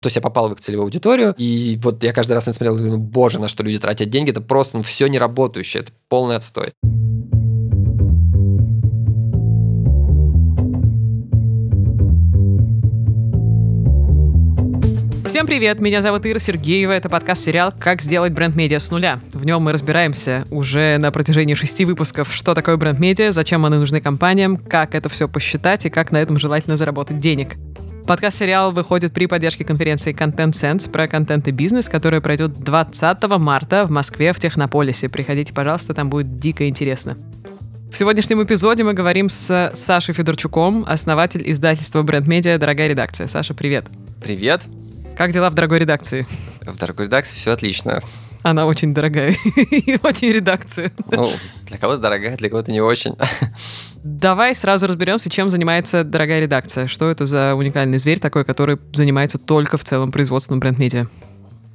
То есть я попал в их целевую аудиторию, и вот я каждый раз на это смотрел, думаю, ну, боже, на что люди тратят деньги, это просто ну, все неработающее, это полный отстой. Всем привет, меня зовут Ира Сергеева, это подкаст-сериал «Как сделать бренд-медиа с нуля». В нем мы разбираемся уже на протяжении шести выпусков, что такое бренд-медиа, зачем они нужны компаниям, как это все посчитать и как на этом желательно заработать денег. Подкаст-сериал выходит при поддержке конференции Content Sense про контент и бизнес, которая пройдет 20 марта в Москве в Технополисе. Приходите, пожалуйста, там будет дико интересно. В сегодняшнем эпизоде мы говорим с Сашей Федорчуком, основатель издательства Бренд Медиа «Дорогая редакция». Саша, привет. Привет. Как дела в дорогой редакции? В дорогой редакции все отлично. Она очень дорогая и очень редакция. Ну, для кого-то дорогая, для кого-то не очень. Давай сразу разберемся, чем занимается дорогая редакция. Что это за уникальный зверь такой, который занимается только в целом производством бренд-медиа?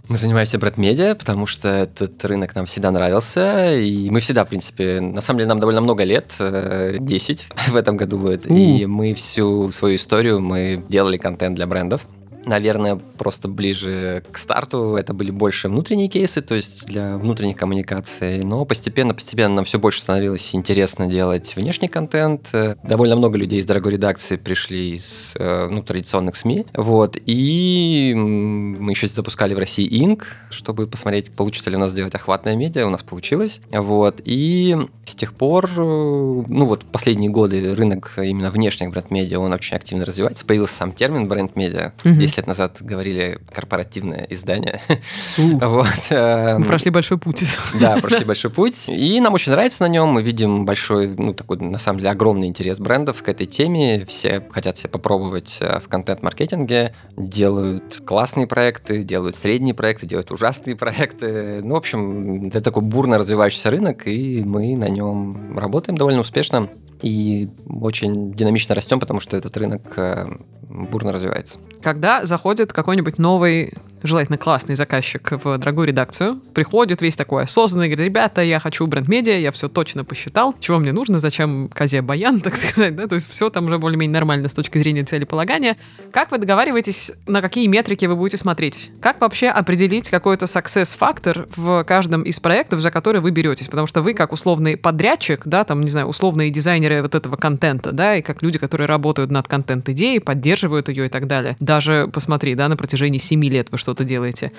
Мы занимаемся бренд-медиа, потому что этот рынок нам всегда нравился, и мы всегда, в принципе, на самом деле нам довольно много лет, 10 э, в этом году будет, mm. и мы всю свою историю, мы делали контент для брендов, Наверное, просто ближе к старту это были больше внутренние кейсы, то есть для внутренних коммуникаций. Но постепенно, постепенно нам все больше становилось интересно делать внешний контент. Довольно много людей из дорогой редакции пришли из э, ну, традиционных СМИ. Вот. И мы еще запускали в России Инк, чтобы посмотреть, получится ли у нас сделать охватное медиа. У нас получилось. Вот. И с тех пор, э, ну вот последние годы рынок именно внешних бренд-медиа, он очень активно развивается. Появился сам термин бренд-медиа. Mm-hmm. 10 лет назад говорили корпоративное издание. вот. Э, Мы прошли большой путь. да, прошли большой путь. И нам очень нравится на нем. Мы видим большой, ну, такой, на самом деле, огромный интерес брендов к этой теме. Все хотят себя попробовать э, в контент-маркетинге. Делают классные проекты, делают средние проекты, делают ужасные проекты. Ну, в общем, это такой бурно развивающийся рынок, и мы на нем работаем довольно успешно и очень динамично растем, потому что этот рынок э, бурно развивается. Когда заходит какой-нибудь новый желательно классный заказчик в дорогую редакцию, приходит весь такой осознанный, говорит, ребята, я хочу бренд-медиа, я все точно посчитал, чего мне нужно, зачем козе баян, так сказать, да, то есть все там уже более-менее нормально с точки зрения целеполагания. Как вы договариваетесь, на какие метрики вы будете смотреть? Как вообще определить какой-то success-фактор в каждом из проектов, за которые вы беретесь? Потому что вы как условный подрядчик, да, там, не знаю, условные дизайнеры вот этого контента, да, и как люди, которые работают над контент-идеей, поддерживают ее и так далее. Даже, посмотри, да, на протяжении 7 лет вы что что-то делаете.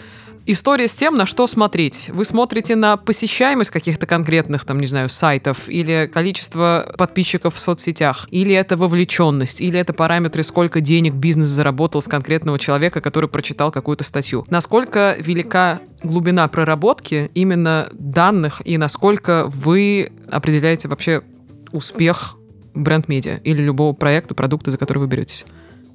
История с тем, на что смотреть. Вы смотрите на посещаемость каких-то конкретных, там, не знаю, сайтов, или количество подписчиков в соцсетях, или это вовлеченность, или это параметры, сколько денег бизнес заработал с конкретного человека, который прочитал какую-то статью. Насколько велика глубина проработки именно данных, и насколько вы определяете вообще успех бренд-медиа или любого проекта, продукта, за который вы беретесь?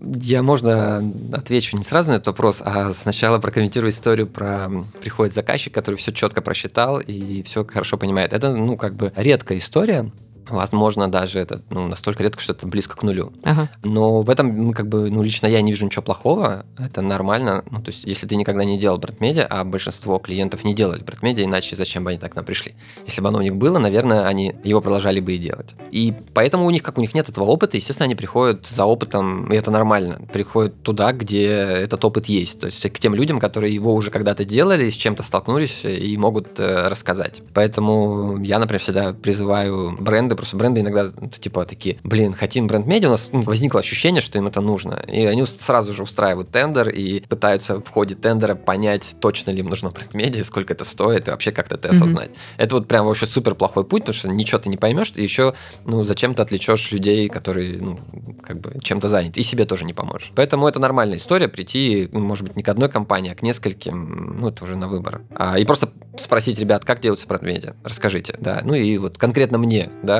Я, можно, отвечу не сразу на этот вопрос, а сначала прокомментирую историю про приходит заказчик, который все четко просчитал и все хорошо понимает. Это, ну, как бы редкая история, Возможно, даже это ну, настолько редко, что это близко к нулю. Ага. Но в этом, ну, как бы, ну, лично я не вижу ничего плохого. Это нормально. Ну, то есть, если ты никогда не делал бренд-медиа, а большинство клиентов не делали бренд-медиа, иначе зачем бы они так к нам пришли? Если бы оно у них было, наверное, они его продолжали бы и делать. И поэтому у них, как у них нет этого опыта, естественно, они приходят за опытом, и это нормально. Приходят туда, где этот опыт есть. То есть, к тем людям, которые его уже когда-то делали, с чем-то столкнулись и могут э, рассказать. Поэтому я, например, всегда призываю бренды просто бренды иногда ну, типа такие, блин, хотим бренд-медиа, у нас ну, возникло ощущение, что им это нужно. И они сразу же устраивают тендер и пытаются в ходе тендера понять, точно ли им нужно бренд-медиа, сколько это стоит, и вообще как-то это осознать. Mm-hmm. Это вот прям вообще супер плохой путь, потому что ничего ты не поймешь, и еще, ну, зачем ты отвлечешь людей, которые, ну, как бы чем-то заняты, и себе тоже не поможешь. Поэтому это нормальная история, прийти, ну, может быть, не к одной компании, а к нескольким, ну, это уже на выбор. А, и просто спросить ребят, как делается бренд-медиа, расскажите, да, ну и вот конкретно мне, да,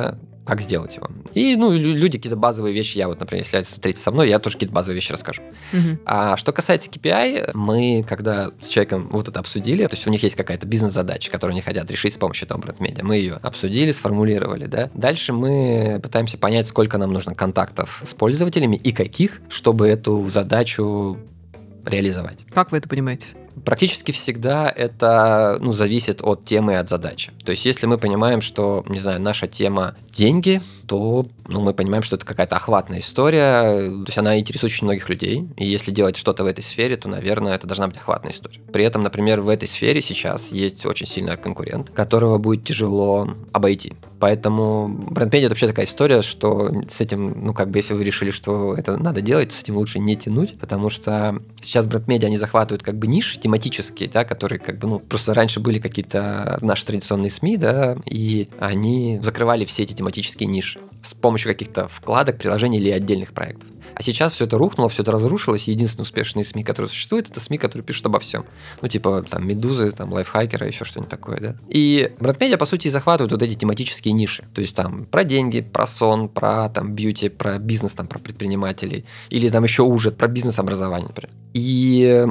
как сделать его. И, ну, люди какие-то базовые вещи, я вот, например, если встретиться со мной, я тоже какие-то базовые вещи расскажу. Угу. А что касается KPI, мы, когда с человеком вот это обсудили, то есть у них есть какая-то бизнес-задача, которую они хотят решить с помощью этого бренд-медиа, мы ее обсудили, сформулировали, да. Дальше мы пытаемся понять, сколько нам нужно контактов с пользователями и каких, чтобы эту задачу реализовать. Как вы это понимаете? Практически всегда это ну, зависит от темы и от задачи. То есть, если мы понимаем, что, не знаю, наша тема деньги, то ну, мы понимаем, что это какая-то охватная история, то есть она интересует очень многих людей, и если делать что-то в этой сфере, то, наверное, это должна быть охватная история. При этом, например, в этой сфере сейчас есть очень сильный конкурент, которого будет тяжело обойти. Поэтому бренд-медиа это вообще такая история, что с этим, ну, как бы, если вы решили, что это надо делать, с этим лучше не тянуть, потому что сейчас бренд-медиа, они захватывают как бы ниши тематические, да, которые как бы, ну, просто раньше были какие-то наши традиционные СМИ, да, и они закрывали все эти тематические ниши с помощью каких-то вкладок, приложений или отдельных проектов. А сейчас все это рухнуло, все это разрушилось, и единственные успешные СМИ, которые существуют, это СМИ, которые пишут обо всем. Ну, типа, там, Медузы, там, Лайфхакера, еще что-нибудь такое, да. И бренд-медиа, по сути, захватывают вот эти тематические ниши. То есть там про деньги, про сон, про там бьюти, про бизнес, там, про предпринимателей. Или там еще уже про бизнес-образование, например. И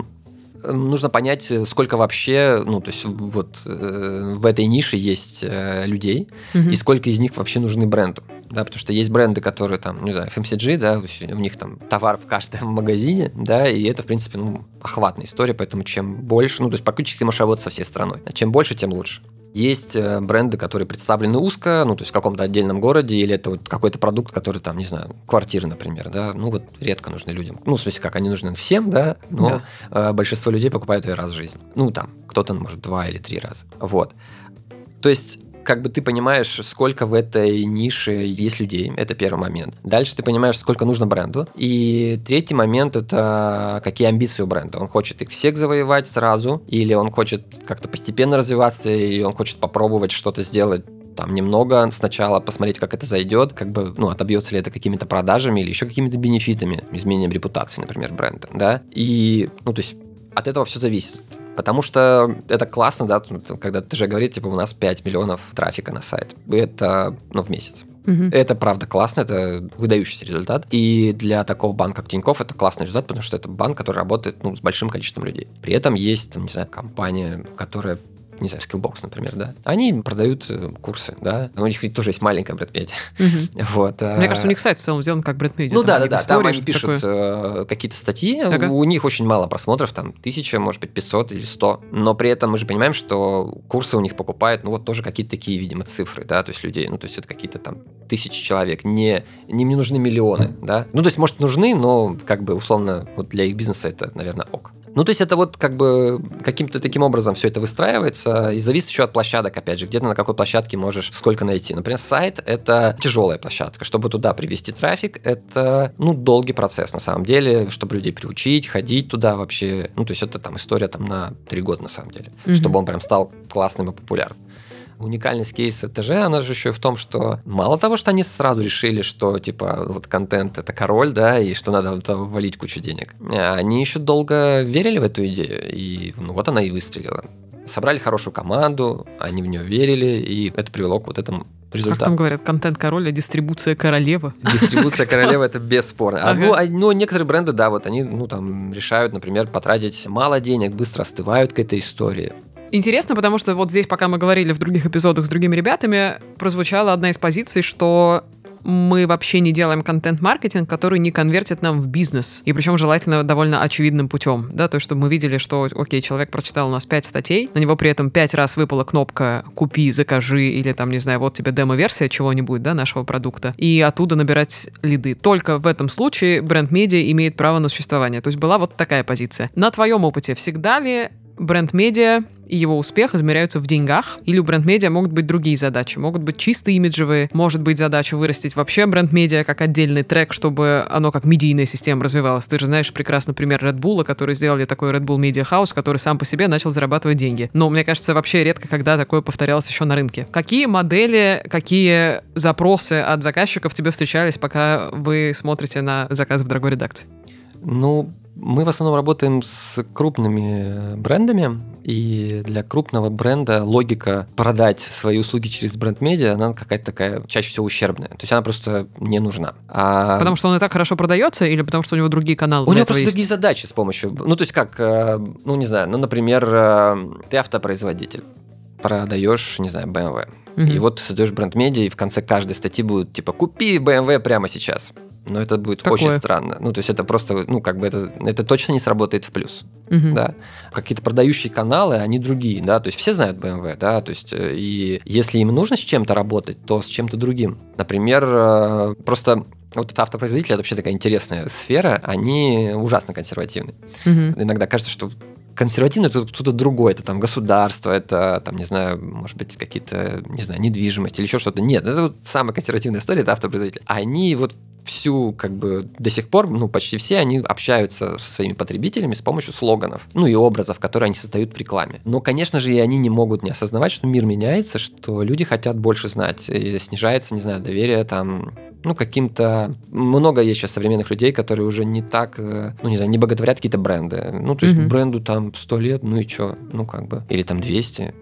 э, нужно понять, сколько вообще, ну, то есть вот э, в этой нише есть э, людей, угу. и сколько из них вообще нужны бренду да, потому что есть бренды, которые там, не знаю, FMCG, да, у них там товар в каждом магазине, да, и это, в принципе, ну, охватная история, поэтому чем больше, ну, то есть практически ты можешь работать со всей страной, а чем больше, тем лучше. Есть э, бренды, которые представлены узко, ну, то есть в каком-то отдельном городе, или это вот какой-то продукт, который там, не знаю, квартиры, например, да, ну, вот редко нужны людям. Ну, в смысле, как, они нужны всем, да, но да. Э, большинство людей покупают ее раз в жизни. Ну, там, кто-то, может, два или три раза. Вот. То есть как бы ты понимаешь, сколько в этой нише есть людей. Это первый момент. Дальше ты понимаешь, сколько нужно бренду. И третий момент это какие амбиции у бренда. Он хочет их всех завоевать сразу, или он хочет как-то постепенно развиваться, или он хочет попробовать что-то сделать там немного сначала посмотреть, как это зайдет, как бы, ну, отобьется ли это какими-то продажами или еще какими-то бенефитами, изменением репутации, например, бренда, да, и, ну, то есть от этого все зависит. Потому что это классно, да, когда ты же говорит, типа, у нас 5 миллионов трафика на сайт. Это, ну, в месяц. Угу. Это правда классно, это выдающийся результат. И для такого банка, как Тинькофф, это классный результат, потому что это банк, который работает ну, с большим количеством людей. При этом есть, там, не знаю, компания, которая не знаю, Skillbox, например, да, они продают э, курсы, да, у них тоже есть маленькая бренд-медиа. Угу. Вот. Мне кажется, у них сайт в целом сделан как бренд-медиа. Ну да, да, да, там они пишут такое... Э, какие-то статьи, ага. у них очень мало просмотров, там тысяча, может быть, 500 или 100, но при этом мы же понимаем, что курсы у них покупают, ну вот тоже какие-то такие, видимо, цифры, да, то есть людей, ну то есть это какие-то там тысячи человек, не, не, не нужны миллионы, да, ну то есть, может, нужны, но как бы условно вот для их бизнеса это, наверное, ок. Ну, то есть это вот как бы каким-то таким образом все это выстраивается и зависит еще от площадок, опять же, где ты на какой площадке можешь сколько найти. Например, сайт — это тяжелая площадка. Чтобы туда привести трафик, это, ну, долгий процесс на самом деле, чтобы людей приучить, ходить туда вообще. Ну, то есть это там история там на три года на самом деле, mm-hmm. чтобы он прям стал классным и популярным уникальность кейса ТЖ, она же еще в том, что мало того, что они сразу решили, что, типа, вот контент — это король, да, и что надо там валить кучу денег, они еще долго верили в эту идею, и ну, вот она и выстрелила. Собрали хорошую команду, они в нее верили, и это привело к вот этому результату. Как там говорят, контент король, а дистрибуция королева. Дистрибуция королева это бесспорно. А, ну, а, ну, некоторые бренды, да, вот они, ну, там, решают, например, потратить мало денег, быстро остывают к этой истории. Интересно, потому что вот здесь, пока мы говорили в других эпизодах с другими ребятами, прозвучала одна из позиций, что мы вообще не делаем контент-маркетинг, который не конвертит нам в бизнес. И причем желательно довольно очевидным путем. Да, то, есть, чтобы мы видели, что, окей, человек прочитал у нас 5 статей, на него при этом 5 раз выпала кнопка «Купи», «Закажи» или там, не знаю, вот тебе демо-версия чего-нибудь, да, нашего продукта, и оттуда набирать лиды. Только в этом случае бренд-медиа имеет право на существование. То есть была вот такая позиция. На твоем опыте всегда ли бренд-медиа и его успех измеряются в деньгах, или у бренд-медиа могут быть другие задачи. Могут быть чисто имиджевые, может быть задача вырастить вообще бренд-медиа как отдельный трек, чтобы оно как медийная система развивалась. Ты же знаешь прекрасно пример Red Bull, который сделали такой Red Bull Media House, который сам по себе начал зарабатывать деньги. Но мне кажется, вообще редко, когда такое повторялось еще на рынке. Какие модели, какие запросы от заказчиков тебе встречались, пока вы смотрите на заказы в дорогой редакции? Ну, мы в основном работаем с крупными брендами, и для крупного бренда логика продать свои услуги через бренд-медиа, она какая-то такая чаще всего ущербная. То есть она просто не нужна. А... Потому что он и так хорошо продается, или потому что у него другие каналы? У него просто есть? другие задачи с помощью... Ну, то есть как, э, ну, не знаю, ну, например, э, ты автопроизводитель, продаешь, не знаю, BMW. Угу. И вот создаешь бренд-медиа, и в конце каждой статьи будет типа «Купи BMW прямо сейчас». Но это будет Какое? очень странно. Ну, то есть это просто, ну, как бы это, это точно не сработает в плюс. Мгм. Да. Какие-то продающие каналы, они другие, да, то есть все знают BMW, да, то есть э, и если им нужно с чем-то работать, то с чем-то другим. Например, э, просто вот автопроизводители это вообще такая интересная сфера, они ужасно консервативны. Мгм. Иногда кажется, что консервативно это кто-то другой, это там государство, это там, не знаю, может быть, какие-то, не знаю, недвижимость или еще что-то. Нет, это вот самая консервативная история, это автопроизводители. Они вот всю, как бы, до сих пор, ну, почти все, они общаются со своими потребителями с помощью слоганов, ну, и образов, которые они создают в рекламе. Но, конечно же, и они не могут не осознавать, что мир меняется, что люди хотят больше знать, и снижается, не знаю, доверие там ну, каким-то... Много есть сейчас современных людей, которые уже не так, э, ну, не знаю, не боготворят какие-то бренды. Ну, то есть Мгм. бренду там 100 лет, ну и что? Ну, как бы... Или там 200.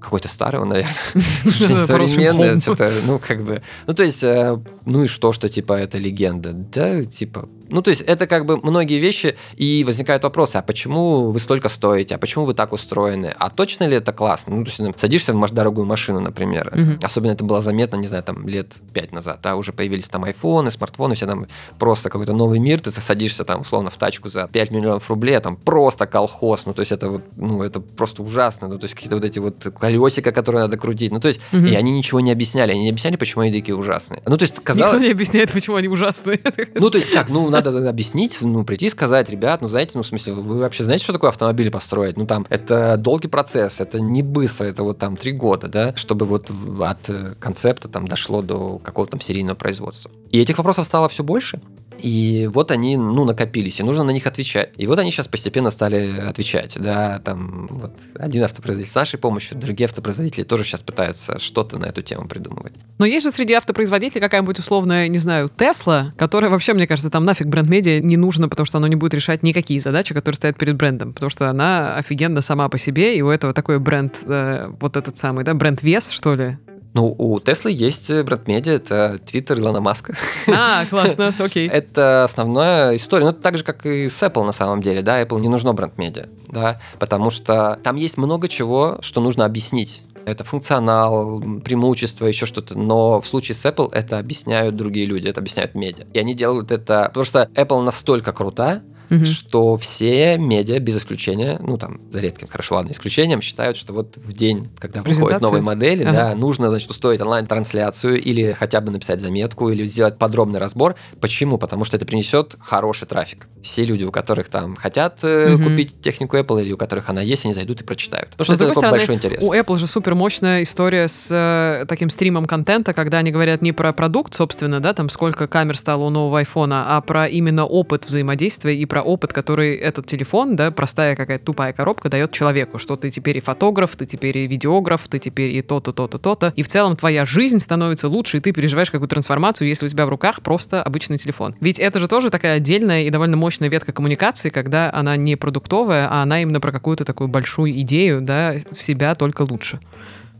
Какой-то старый он, наверное. Современный, что-то, ну, как бы... Ну, то есть, э, ну и что, что, типа, это легенда? Да, типа... Ну, то есть, это как бы многие вещи, и возникают вопросы, а почему вы столько стоите, а почему вы так устроены, а точно ли это классно? Ну, то есть, ну, садишься в дорогую машину, например, Мгм. особенно это было заметно, не знаю, там, лет пять назад, да, уже появились там айфоны, смартфоны, все там просто какой-то новый мир, ты садишься там, условно, в тачку за 5 миллионов рублей, а там просто колхоз, ну, то есть, это вот, ну, это просто ужасно, ну, то есть, какие-то вот эти вот колесика, которые надо крутить, ну, то есть, Мгм. и они ничего не объясняли, они не объясняли, почему они такие ужасные. Ну, то есть, Никто казалось... не объясняет, почему они ужасные. Ну, то есть как, ну, надо объяснить, ну, прийти и сказать, ребят, ну, знаете, ну, в смысле, вы вообще знаете, что такое автомобиль построить? Ну, там, это долгий процесс, это не быстро, это вот там три года, да, чтобы вот от концепта там дошло до какого-то там серийного производства. И этих вопросов стало все больше. И вот они, ну, накопились, и нужно на них отвечать. И вот они сейчас постепенно стали отвечать, да, там, вот, один автопроизводитель с нашей помощью, другие автопроизводители тоже сейчас пытаются что-то на эту тему придумывать. Но есть же среди автопроизводителей какая-нибудь условная, не знаю, Тесла, которая вообще, мне кажется, там нафиг бренд-медиа не нужно, потому что оно не будет решать никакие задачи, которые стоят перед брендом, потому что она офигенно сама по себе, и у этого такой бренд, э, вот этот самый, да, бренд-вес, что ли? Ну, у Теслы есть э, бренд-медиа, это Твиттер Илона Маска. А, классно, окей. Это основная история. Ну, это так же, как и с Apple на самом деле, да, Apple не нужно бренд-медиа, да, потому что там есть много чего, что нужно объяснить. Это функционал, м, преимущества, еще что-то. Но в случае с Apple это объясняют другие люди, это объясняют медиа. И они делают это... Потому что Apple настолько крута, Мгм. что все медиа, без исключения, ну там, за редким, хорошо, ладно, исключением, считают, что вот в день, когда выходят новые модели, Ага. да, нужно, значит, устроить онлайн-трансляцию или хотя бы написать заметку, или сделать подробный разбор. Почему? Потому что это принесет хороший трафик. Все люди, у которых там хотят Мгм. купить технику Apple, или у которых она есть, они зайдут и прочитают. Потому что это такой стороны, большой интерес. У Apple же супер мощная история с э, таким стримом контента, когда они говорят не про продукт, собственно, да, там сколько камер стало у нового айфона, а про именно опыт взаимодействия и про опыт, который этот телефон, да, простая какая-то тупая коробка дает человеку, что ты теперь и фотограф, ты теперь и видеограф, ты теперь и то-то, то-то, то-то. И в целом твоя жизнь становится лучше, и ты переживаешь какую-то трансформацию, если у тебя в руках просто обычный телефон. Ведь это же тоже такая отдельная и довольно мощная ветка коммуникации, когда она не продуктовая, а она именно про какую-то такую большую идею, да, в себя только лучше.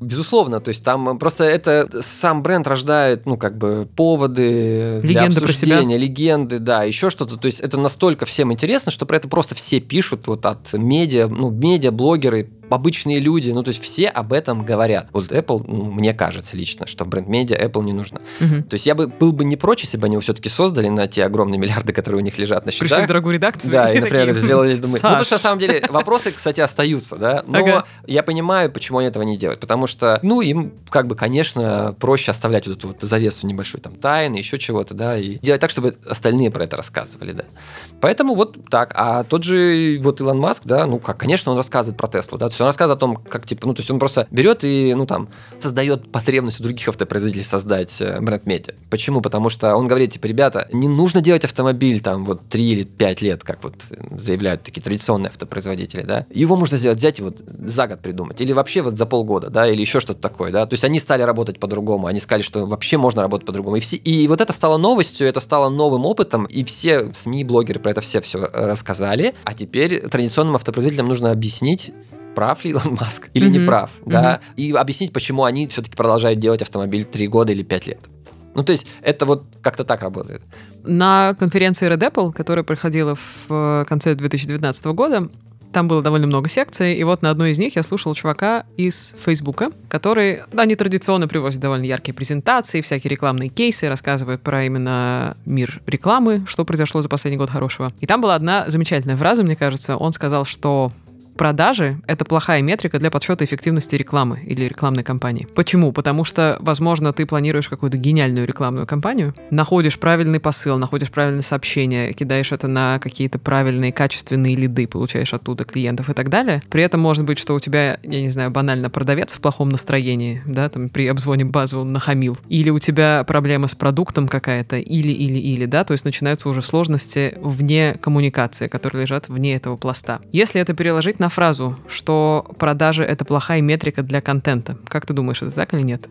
Безусловно, то есть там просто это сам бренд рождает, ну, как бы поводы для Легенды обсуждения, легенды, да, еще что-то. То есть это настолько всем интересно, что про это просто все пишут вот от медиа, ну, медиа, блогеры, обычные люди, ну, то есть все об этом говорят. Вот Apple, ну, мне кажется лично, что бренд-медиа Apple не нужно. Мгм. То есть я бы был бы не прочь, если бы они его все-таки создали на те огромные миллиарды, которые у них лежат на Пришли в счетах. дорогую редакцию. Да, и, например, такие, это сделали, думаю, ну, потому что на «Саш, самом деле вопросы, кстати, остаются, да, но Ага. я понимаю, почему они этого не делают, потому что, ну, им, как бы, конечно, проще оставлять вот эту вот завесу небольшую, там, тайны, еще чего-то, да, и делать так, чтобы остальные про это рассказывали, да. Поэтому вот так, а тот же вот Илон Маск, да, ну, как, конечно, он рассказывает про Теслу, да, есть он рассказывает о том, как, типа, ну, то есть он просто берет и, ну, там, создает потребность у других автопроизводителей создать э, бренд-медиа. Почему? Потому что он говорит, типа, ребята, не нужно делать автомобиль там вот 3 или 5 лет, как вот заявляют такие традиционные автопроизводители, да. Его можно сделать, взять и вот за год придумать. Или вообще вот за полгода, да, или еще что-то такое, да. То есть они стали работать по-другому, они сказали, что вообще можно работать по-другому. И, все, и вот это стало новостью, это стало новым опытом, и все СМИ, блогеры про это все все рассказали. А теперь традиционным автопроизводителям нужно объяснить, прав ли Илон Маск или не Мгм. прав, да, и объяснить, почему они все-таки продолжают делать автомобиль 3 года или 5 лет. Ну, то есть, это вот как-то так работает. На конференции Red Apple, которая проходила в э, конце 2019 года, Там было довольно много секций, и вот на одной из них я слушал чувака из Фейсбука, который, да, они традиционно привозят довольно яркие презентации, всякие рекламные кейсы, рассказывают про именно мир рекламы, что произошло за последний год хорошего. И там была одна замечательная фраза, мне кажется. Он сказал, что продажи — это плохая метрика для подсчета эффективности рекламы или рекламной кампании. Почему? Потому что, возможно, ты планируешь какую-то гениальную рекламную кампанию, находишь правильный посыл, находишь правильное сообщение, кидаешь это на какие-то правильные качественные лиды, получаешь оттуда клиентов и так далее. При этом может быть, что у тебя, я не знаю, банально продавец в плохом настроении, да, там при обзвоне базы он нахамил, или у тебя проблема с продуктом какая-то, или, или, или, да, то есть начинаются уже сложности вне коммуникации, которые лежат вне этого пласта. Если это переложить на фразу, что продажи — это плохая метрика для контента. Как ты думаешь, это так или нет?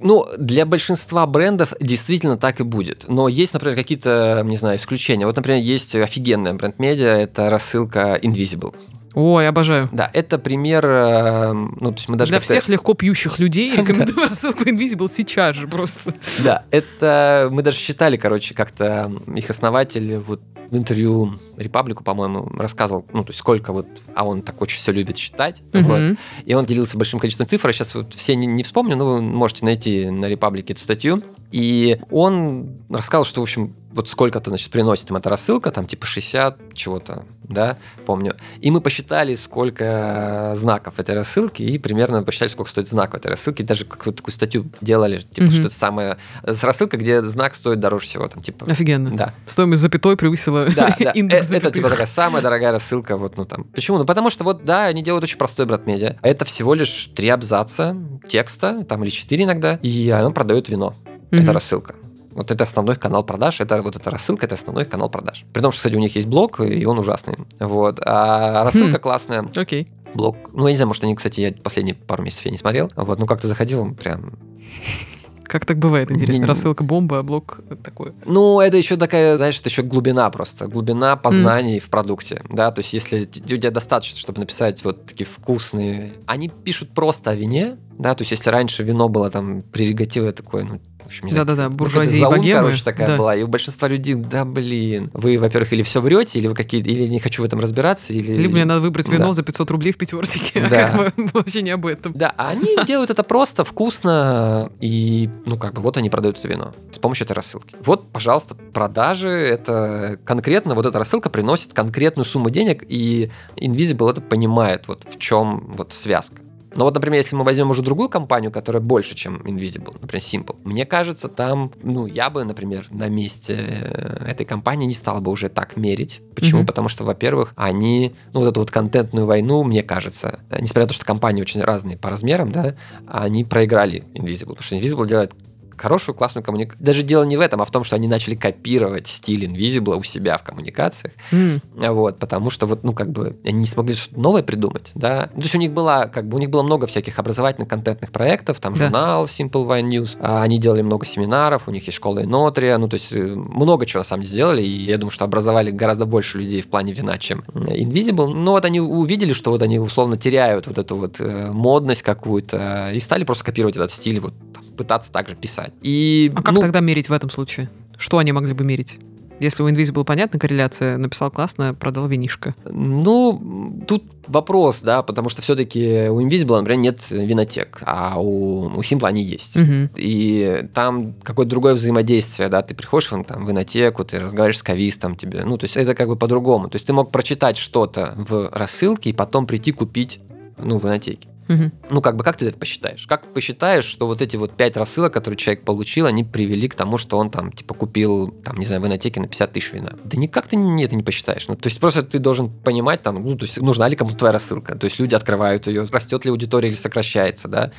Ну, для большинства брендов действительно так и будет. Но есть, например, какие-то, не знаю, исключения. Вот, например, есть офигенная бренд-медиа, это рассылка Invisible. Ой, обожаю. Да, это пример, э, ну, то есть мы даже Для всех легко пьющих людей рекомендую рассылку Invisible сейчас же просто. Да, это мы даже считали, короче, как-то их основатель вот в интервью Репаблику, по-моему, рассказывал, ну, то есть сколько вот, а он так очень все любит считать, Мгм. вот, и он делился большим количеством цифр, я сейчас вот все не, не вспомню, но вы можете найти на Репаблике эту статью, и он рассказал, что, в общем, вот сколько-то, значит, приносит им эта рассылка, там, типа 60 чего-то, да, помню. И мы посчитали, сколько знаков этой рассылки, и примерно посчитали, сколько стоит знак в этой рассылке, даже какую-то такую статью делали, типа, Мгм. что это самая... Рассылка, где знак стоит дороже всего, там, типа... Офигенно. Да. Стоимость запятой превысила Да, да. индекс Э, Это типа такая самая дорогая рассылка. Вот, ну там. Почему? Ну потому что вот, да, они делают очень простой брат-медиа. Это всего лишь три абзаца текста, там или четыре иногда, и оно продает вино. Мгм. Это рассылка. Вот это основной канал продаж, это вот эта рассылка, это основной канал продаж. При том, что, кстати, у них есть блог, и он ужасный. Вот. А рассылка Хм. классная. Окей. Блог. Ну, я не знаю, может, они, кстати, я последние пару месяцев я не смотрел. Вот, ну как-то заходил, он прям Как так бывает, интересно? Не- Рассылка бомба, а блок такой. Ну, это еще такая, знаешь, это еще глубина просто, глубина познаний в продукте, да, то есть если у тебя достаточно, чтобы написать вот такие вкусные, они пишут просто о вине, да, то есть если раньше вино было там прерогативое такое, ну, в общем, Да-да-да, буржуазия заум, богемы. короче, такая Да. была, и у большинства людей, да, блин, вы, во-первых, или все врете, или вы какие или не хочу в этом разбираться, или... Либо мне надо выбрать вино Да. за 500 рублей в пятерочке, а Да. как бы вообще не об этом. Да, а они делают это просто, вкусно, и, ну, как бы, вот они продают это вино с помощью этой рассылки. Вот, пожалуйста, продажи, это конкретно, вот эта рассылка приносит конкретную сумму денег, и Invisible это понимает, вот в чем вот связка. Но вот, например, если мы возьмем уже другую компанию, которая больше, чем Invisible, например, Simple, мне кажется, там, ну, я бы, например, на месте э, этой компании не стал бы уже так мерить. Почему? Мгм. Потому что, во-первых, они, ну, вот эту вот контентную войну, мне кажется, э, несмотря на то, что компании очень разные по размерам, да, они проиграли Invisible, потому что Invisible делает хорошую, классную коммуникацию. Даже дело не в этом, а в том, что они начали копировать стиль Invisible у себя в коммуникациях. М, Вот, потому что вот, ну, как бы, они не смогли что-то новое придумать, да. То есть у них было, как бы, у них было много всяких образовательных контентных проектов, там Да. журнал Simple Wine News, а они делали много семинаров, у них есть школа Инотрия, ну, то есть э, много чего на самом деле сделали, и я думаю, что образовали гораздо больше людей в плане вина, чем э, Invisible. Но вот они увидели, что вот они условно теряют вот эту вот э, модность какую-то, и стали просто копировать этот стиль, вот там, пытаться также писать. И, А как ну, тогда мерить в этом случае? Что они могли бы мерить? Если у Invisible понятна корреляция, написал классно, продал винишко. Ну, тут вопрос, да, потому что все-таки у Invisible, например, нет винотек, а у, у Simple они есть. Мгм. И там какое-то другое взаимодействие, да, ты приходишь вон, там, в инотеку, ты разговариваешь с кавистом, тебе, ну, то есть это как бы по-другому. То есть ты мог прочитать что-то в рассылке и потом прийти купить, ну, в инотеке. Мгм. Ну, как бы, как ты это посчитаешь? Как посчитаешь, что вот эти вот пять рассылок, которые человек получил, они привели к тому, что он там, типа, купил, там, не знаю, в инотеке на 50 тысяч вина? Да никак ты не, это не посчитаешь. Ну, то есть просто ты должен понимать, там, ну, то есть нужна ли кому-то твоя рассылка. То есть люди открывают ее, растет ли аудитория или сокращается, да.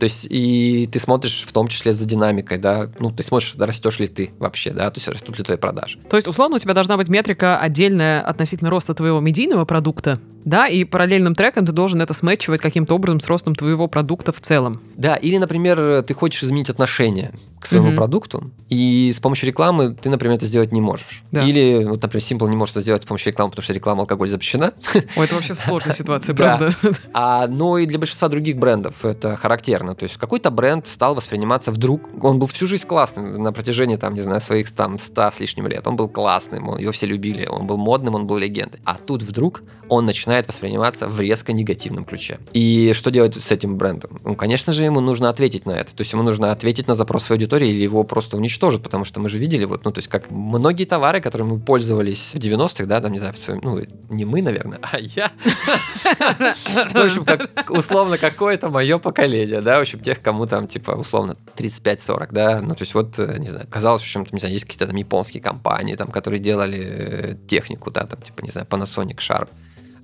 То есть и ты смотришь в том числе за динамикой, да, ну, ты смотришь, растешь ли ты вообще, да, то есть растут ли твои продажи. То есть, условно, у тебя должна быть метрика отдельная относительно роста твоего медийного продукта, Да, и параллельным треком ты должен это смечивать каким-то образом с ростом твоего продукта в целом. Да, или, например, ты хочешь изменить отношение к своему Мгм. продукту, и с помощью рекламы ты, например, это сделать не можешь. Да. Или, вот, например, Simple не может это сделать с помощью рекламы, потому что реклама алкоголь запрещена. Ой, это вообще сложная ситуация, Да. правда? А, но и для большинства других брендов это характерно. То есть какой-то бренд стал восприниматься вдруг, он был всю жизнь классным на протяжении, там, не знаю, своих там 100 с лишним лет. Он был классным, его все любили, он был модным, он был легендой. А тут вдруг он начинает восприниматься в резко негативном ключе. И что делать с этим брендом? Ну, конечно же, ему нужно ответить на это. То есть ему нужно ответить на запрос своей аудитории или его просто уничтожат, потому что мы же видели, вот, ну, то есть как многие товары, которыми мы пользовались в 90-х, да, там, не знаю, в своем, ну, не мы, наверное, а я. В общем, условно, какое-то мое поколение, да, в общем, тех, кому там, типа, условно, 35-40, да, ну, то есть вот, э, не знаю, казалось, в общем, не знаю, есть какие-то там японские компании, там, которые делали э, технику, да, там, типа, не знаю, Panasonic, Sharp,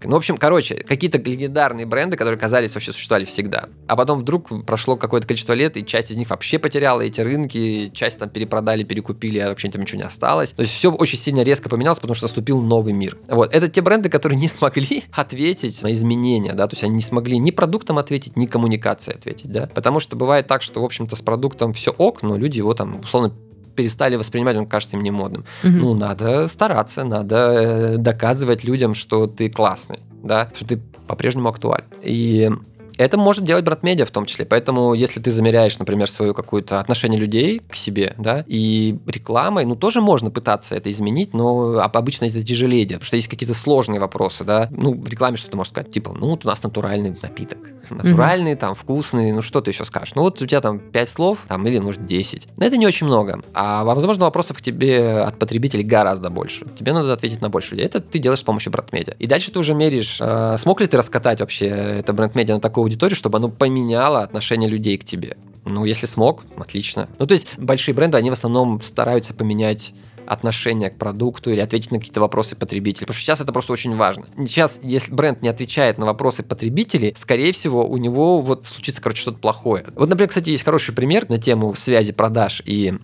ну, в общем, короче, какие-то легендарные бренды, которые казались вообще существовали всегда. А потом вдруг прошло какое-то количество лет, и часть из них вообще потеряла эти рынки, часть там перепродали, перекупили, а вообще там ничего не осталось. То есть все очень сильно резко поменялось, потому что наступил новый мир. Вот. Это те бренды, которые не смогли ответить на изменения, да, то есть они не смогли ни продуктом ответить, ни коммуникацией ответить, да. Потому что бывает так, что, в общем-то, с продуктом все ок, но люди его там, условно, перестали воспринимать, он кажется им не модным. Мгм. Ну, надо стараться, надо э, доказывать людям, что ты классный, да, что ты по-прежнему актуален. И это может делать брат-медиа в том числе. Поэтому, если ты замеряешь, например, свое какое-то отношение людей к себе, да, и рекламой, ну, тоже можно пытаться это изменить, но об- обычно это тяжелее делать, потому что есть какие-то сложные вопросы, да. Ну, в рекламе что ты можешь сказать? Типа, ну, вот у нас натуральный напиток. Натуральный, там, вкусный, ну, что ты еще скажешь? Ну, вот у тебя там 5 слов, там, или, может, 10. Но это не очень много. А, возможно, вопросов к тебе от потребителей гораздо больше. Тебе надо ответить на больше людей. Это ты делаешь с помощью бренд-медиа. И дальше ты уже меряешь, э, смог ли ты раскатать вообще это бренд-медиа на такую аудиторию, чтобы оно поменяло отношение людей к тебе. Ну, если смог, отлично. Ну, то есть большие бренды, они в основном стараются поменять отношение к продукту или ответить на какие-то вопросы потребителей. Потому что сейчас это просто очень важно. Сейчас, если бренд не отвечает на вопросы потребителей, скорее всего, у него вот случится, короче, что-то плохое. Вот, например, кстати, есть хороший пример на тему связи продаж и,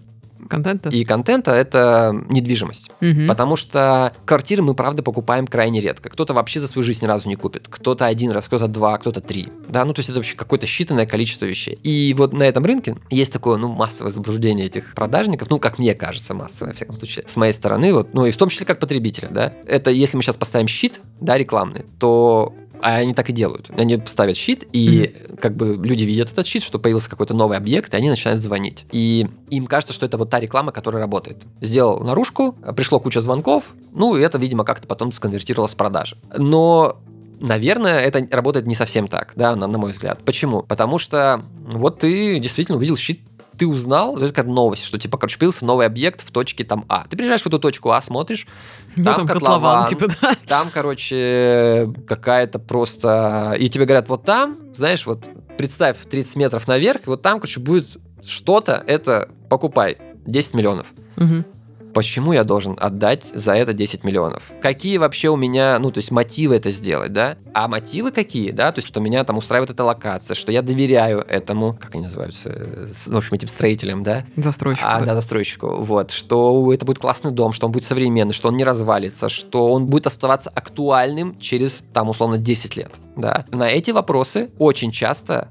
Контента? и контента. Это недвижимость. Мгм. Потому что квартиры мы, правда, покупаем крайне редко. Кто-то вообще за свою жизнь ни разу не купит. Кто-то один раз, кто-то два, кто-то три. Да, ну то есть это вообще какое-то считанное количество вещей. И вот на этом рынке есть такое, ну, массовое заблуждение этих продажников, ну, как мне кажется, массовое, во всяком случае, с моей стороны, вот, ну, и в том числе как потребителя, да. Это если мы сейчас поставим щит, да, рекламный, то а они так и делают. Они ставят щит, и как бы люди видят этот щит, что появился какой-то новый объект, и они начинают звонить. И им кажется, что это вот та реклама, которая работает. Сделал наружку, пришло куча звонков, ну, и это, видимо, как-то потом сконвертировалось в продажи. Но Наверное, это работает не совсем так, да, на, на мой взгляд. Почему? Потому что вот ты действительно увидел щит, ты узнал, это как новость, что типа, короче, появился новый объект в точке там А. Ты приезжаешь в эту точку А, смотришь, Ну, там там котлован. котлован, типа, да. там, короче, какая-то просто... И тебе говорят, вот там, знаешь, вот представь 30 метров наверх, и вот там, короче, будет что-то, это покупай. 10 миллионов. Мгм. Почему я должен отдать за это 10 миллионов? Какие вообще у меня, ну, то есть мотивы это сделать, да? А мотивы какие, да? То есть, что меня там устраивает эта локация, что я доверяю этому, как они называются, э, ну, в общем, этим строителям, да? Застройщик. А, да. да, застройщику. Вот. Что это будет классный дом, что он будет современный, что он не развалится, что он будет оставаться актуальным через, там, условно, 10 лет. Да. На эти вопросы очень часто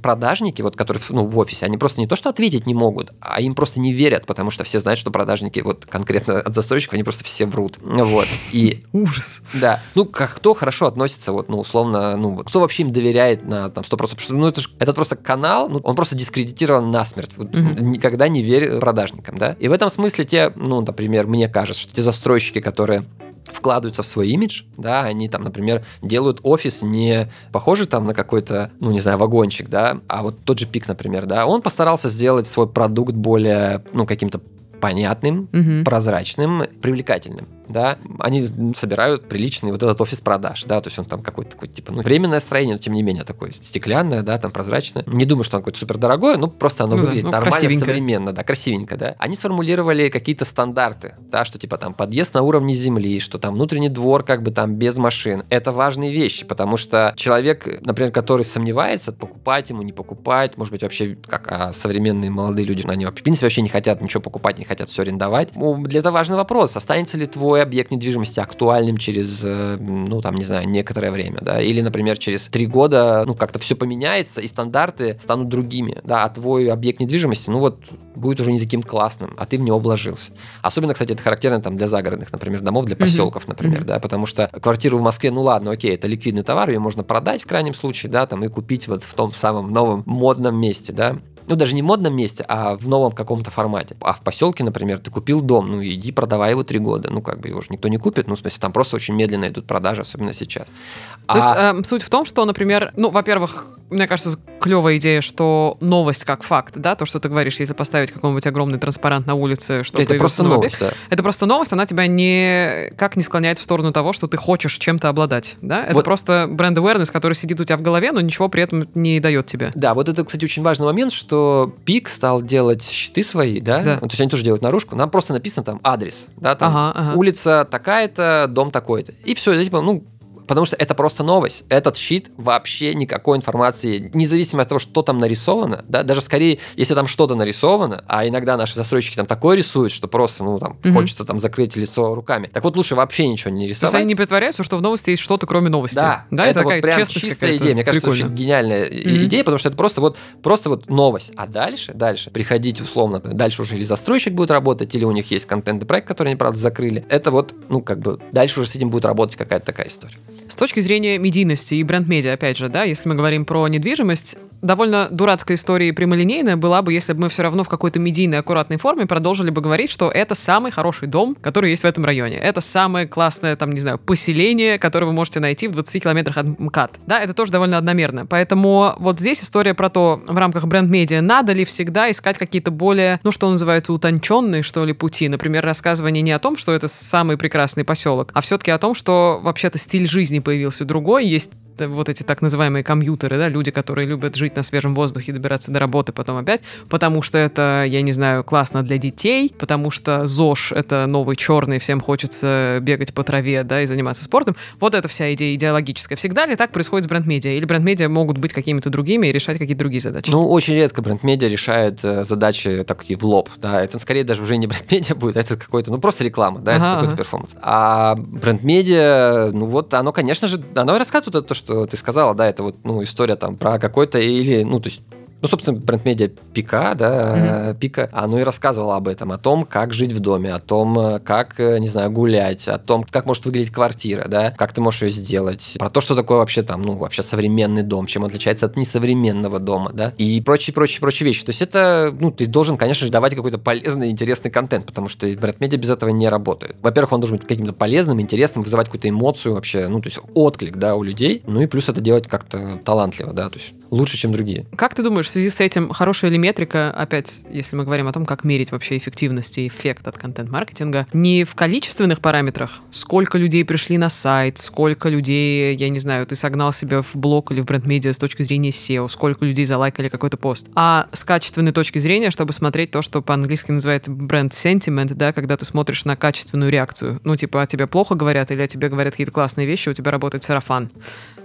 продажники, вот, которые ну, в офисе, они просто не то, что ответить не могут, а им просто не верят, потому что все знают, что продажники, вот конкретно от застройщиков, они просто все врут. Вот. И Ужас. да. Ну, как кто хорошо относится, вот, ну, условно, ну, вот, кто вообще им доверяет на там 100%? Потому что, ну, это же это просто канал, ну, он просто дискредитирован насмерть. Вот, Мгм. Никогда не верь продажникам, да? И в этом смысле те, ну, например, мне кажется, что те застройщики, которые вкладываются в свой имидж, да, они там, например, делают офис не похожий там на какой-то, ну, не знаю, вагончик, да, а вот тот же пик, например, да, он постарался сделать свой продукт более, ну, каким-то понятным, Мгм. прозрачным, привлекательным, да. Они собирают приличный вот этот офис продаж, да, то есть он там какой-то такой, типа, ну, временное строение, но тем не менее такое стеклянное, да, там прозрачное. Не думаю, что оно какое-то супер дорогое, ну, просто оно Ну да, выглядит ну, нормально, современно, да, красивенько, да. Они сформулировали какие-то стандарты, да, что типа там подъезд на уровне земли, что там внутренний двор как бы там без машин. Это важные вещи, потому что человек, например, который сомневается, покупать ему, не покупать, может быть, вообще, как а современные молодые люди, они, в принципе, вообще не хотят ничего покупать, не хотят все арендовать. Для этого важный вопрос, останется ли твой твой объект недвижимости актуальным через, э, ну, там, не знаю, некоторое время, да, или, например, через три года, ну, как-то все поменяется, и стандарты станут другими, да, а твой объект недвижимости, ну, вот, будет уже не таким классным, а ты в него вложился. Особенно, кстати, это характерно там для загородных, например, домов, для поселков, например, да, потому что квартиру в Москве, ну, ладно, окей, это ликвидный товар, ее можно продать в крайнем случае, да, там, и купить вот в том самом новом модном месте, да, ну, даже не модном месте, а в новом каком-то формате. А в поселке, например, ты купил дом, ну, иди продавай его три года. Ну, как бы его же никто не купит, ну, в смысле, там просто очень медленно идут продажи, особенно сейчас. То а... есть э, суть в том, что, например, ну, во-первых, мне кажется, клевая идея, что новость как факт, да, то, что ты говоришь, если поставить какой-нибудь огромный транспарант на улице, что это просто новость, да. Это просто новость, она тебя не как не склоняет в сторону того, что ты хочешь чем-то обладать, да? Это Вот. просто бренд awareness, который сидит у тебя в голове, но ничего при этом не дает тебе. Да, вот это, кстати, очень важный момент, что Пик стал делать щиты свои, да, Да. Ну, то есть они тоже делают наружку, нам просто написано там адрес, да, там Ага, ага. улица такая-то, дом такой-то. И все, типа, ну, потому что это просто новость. Этот щит вообще никакой информации, независимо от того, что там нарисовано, да, даже скорее, если там что-то нарисовано, а иногда наши застройщики там такое рисуют, что просто, ну, там, Мгм. хочется там закрыть лицо руками. Так вот, лучше вообще ничего не То есть рисовать. они не притворяются, что в новости есть что-то, кроме новости. Да, да это, такая вот прям чистая идея. Мне кажется, Прикольно. очень гениальная Мгм. идея, потому что это просто вот, просто вот новость. А дальше, дальше, приходите условно, дальше уже или застройщик будет работать, или у них есть контентный проект, который они, правда, закрыли. Это вот, ну, как бы, дальше уже с этим будет работать какая-то такая история. С точки зрения медийности и бренд-медиа, опять же, да, если мы говорим про недвижимость, довольно дурацкая история и прямолинейная была бы, если бы мы все равно в какой-то медийной, аккуратной форме продолжили бы говорить, что это самый хороший дом, который есть в этом районе. Это самое классное, там, не знаю, поселение, которое вы можете найти в 20 километрах от МКАД. Да, это тоже довольно одномерно. Поэтому вот здесь история про то, в рамках бренд-медиа, надо ли всегда искать какие-то более, ну, что называется, утонченные, что ли, пути. Например, рассказывание не о том, что это самый прекрасный поселок, а все-таки о том, что вообще-то стиль жизни появился другой, есть вот эти так называемые компьютеры, да, люди, которые любят жить на свежем воздухе, добираться до работы, потом опять, потому что это, я не знаю, классно для детей, потому что ЗОЖ — это новый черный, всем хочется бегать по траве, да, и заниматься спортом. Вот это вся идея идеологическая. Всегда ли так происходит с бренд-медиа? Или бренд-медиа могут быть какими-то другими и решать какие-то другие задачи? Ну, очень редко бренд-медиа решает э, задачи такие в лоб, да, это скорее даже уже не бренд-медиа будет, а это какой-то, ну, просто реклама, да, Ага, это какой-то ага. перформанс. А бренд-медиа, ну, вот оно, конечно же, оно рассказывает то, что ты сказала, да, это вот, ну, история там про какой-то или, ну, то есть ну, собственно, бренд-медиа Пика, да, э, Пика, оно и рассказывало об этом, о том, как жить в доме, о том, э, как, э, не знаю, гулять, о том, как может выглядеть квартира, да, как ты можешь ее сделать, про то, что такое вообще там, ну, вообще современный дом, чем отличается от несовременного дома, да, и прочие, прочие, прочие вещи. То есть это, ну, ты должен, конечно же, давать какой-то полезный, интересный контент, потому что бренд-медиа без этого не работает. Во-первых, он должен быть каким-то полезным, интересным, вызывать какую-то эмоцию вообще, ну, то есть отклик, да, у людей, ну, и плюс это делать как-то талантливо, да, то есть лучше, чем другие. Как ты думаешь, в связи с этим хорошая ли метрика, опять, если мы говорим о том, как мерить вообще эффективность и эффект от контент-маркетинга, не в количественных параметрах, сколько людей пришли на сайт, сколько людей, я не знаю, ты согнал себя в блог или в бренд-медиа с точки зрения SEO, сколько людей залайкали какой-то пост, а с качественной точки зрения, чтобы смотреть то, что по-английски называется бренд sentiment, да, когда ты смотришь на качественную реакцию. Ну, типа, о тебе плохо говорят или о тебе говорят какие-то классные вещи, у тебя работает сарафан.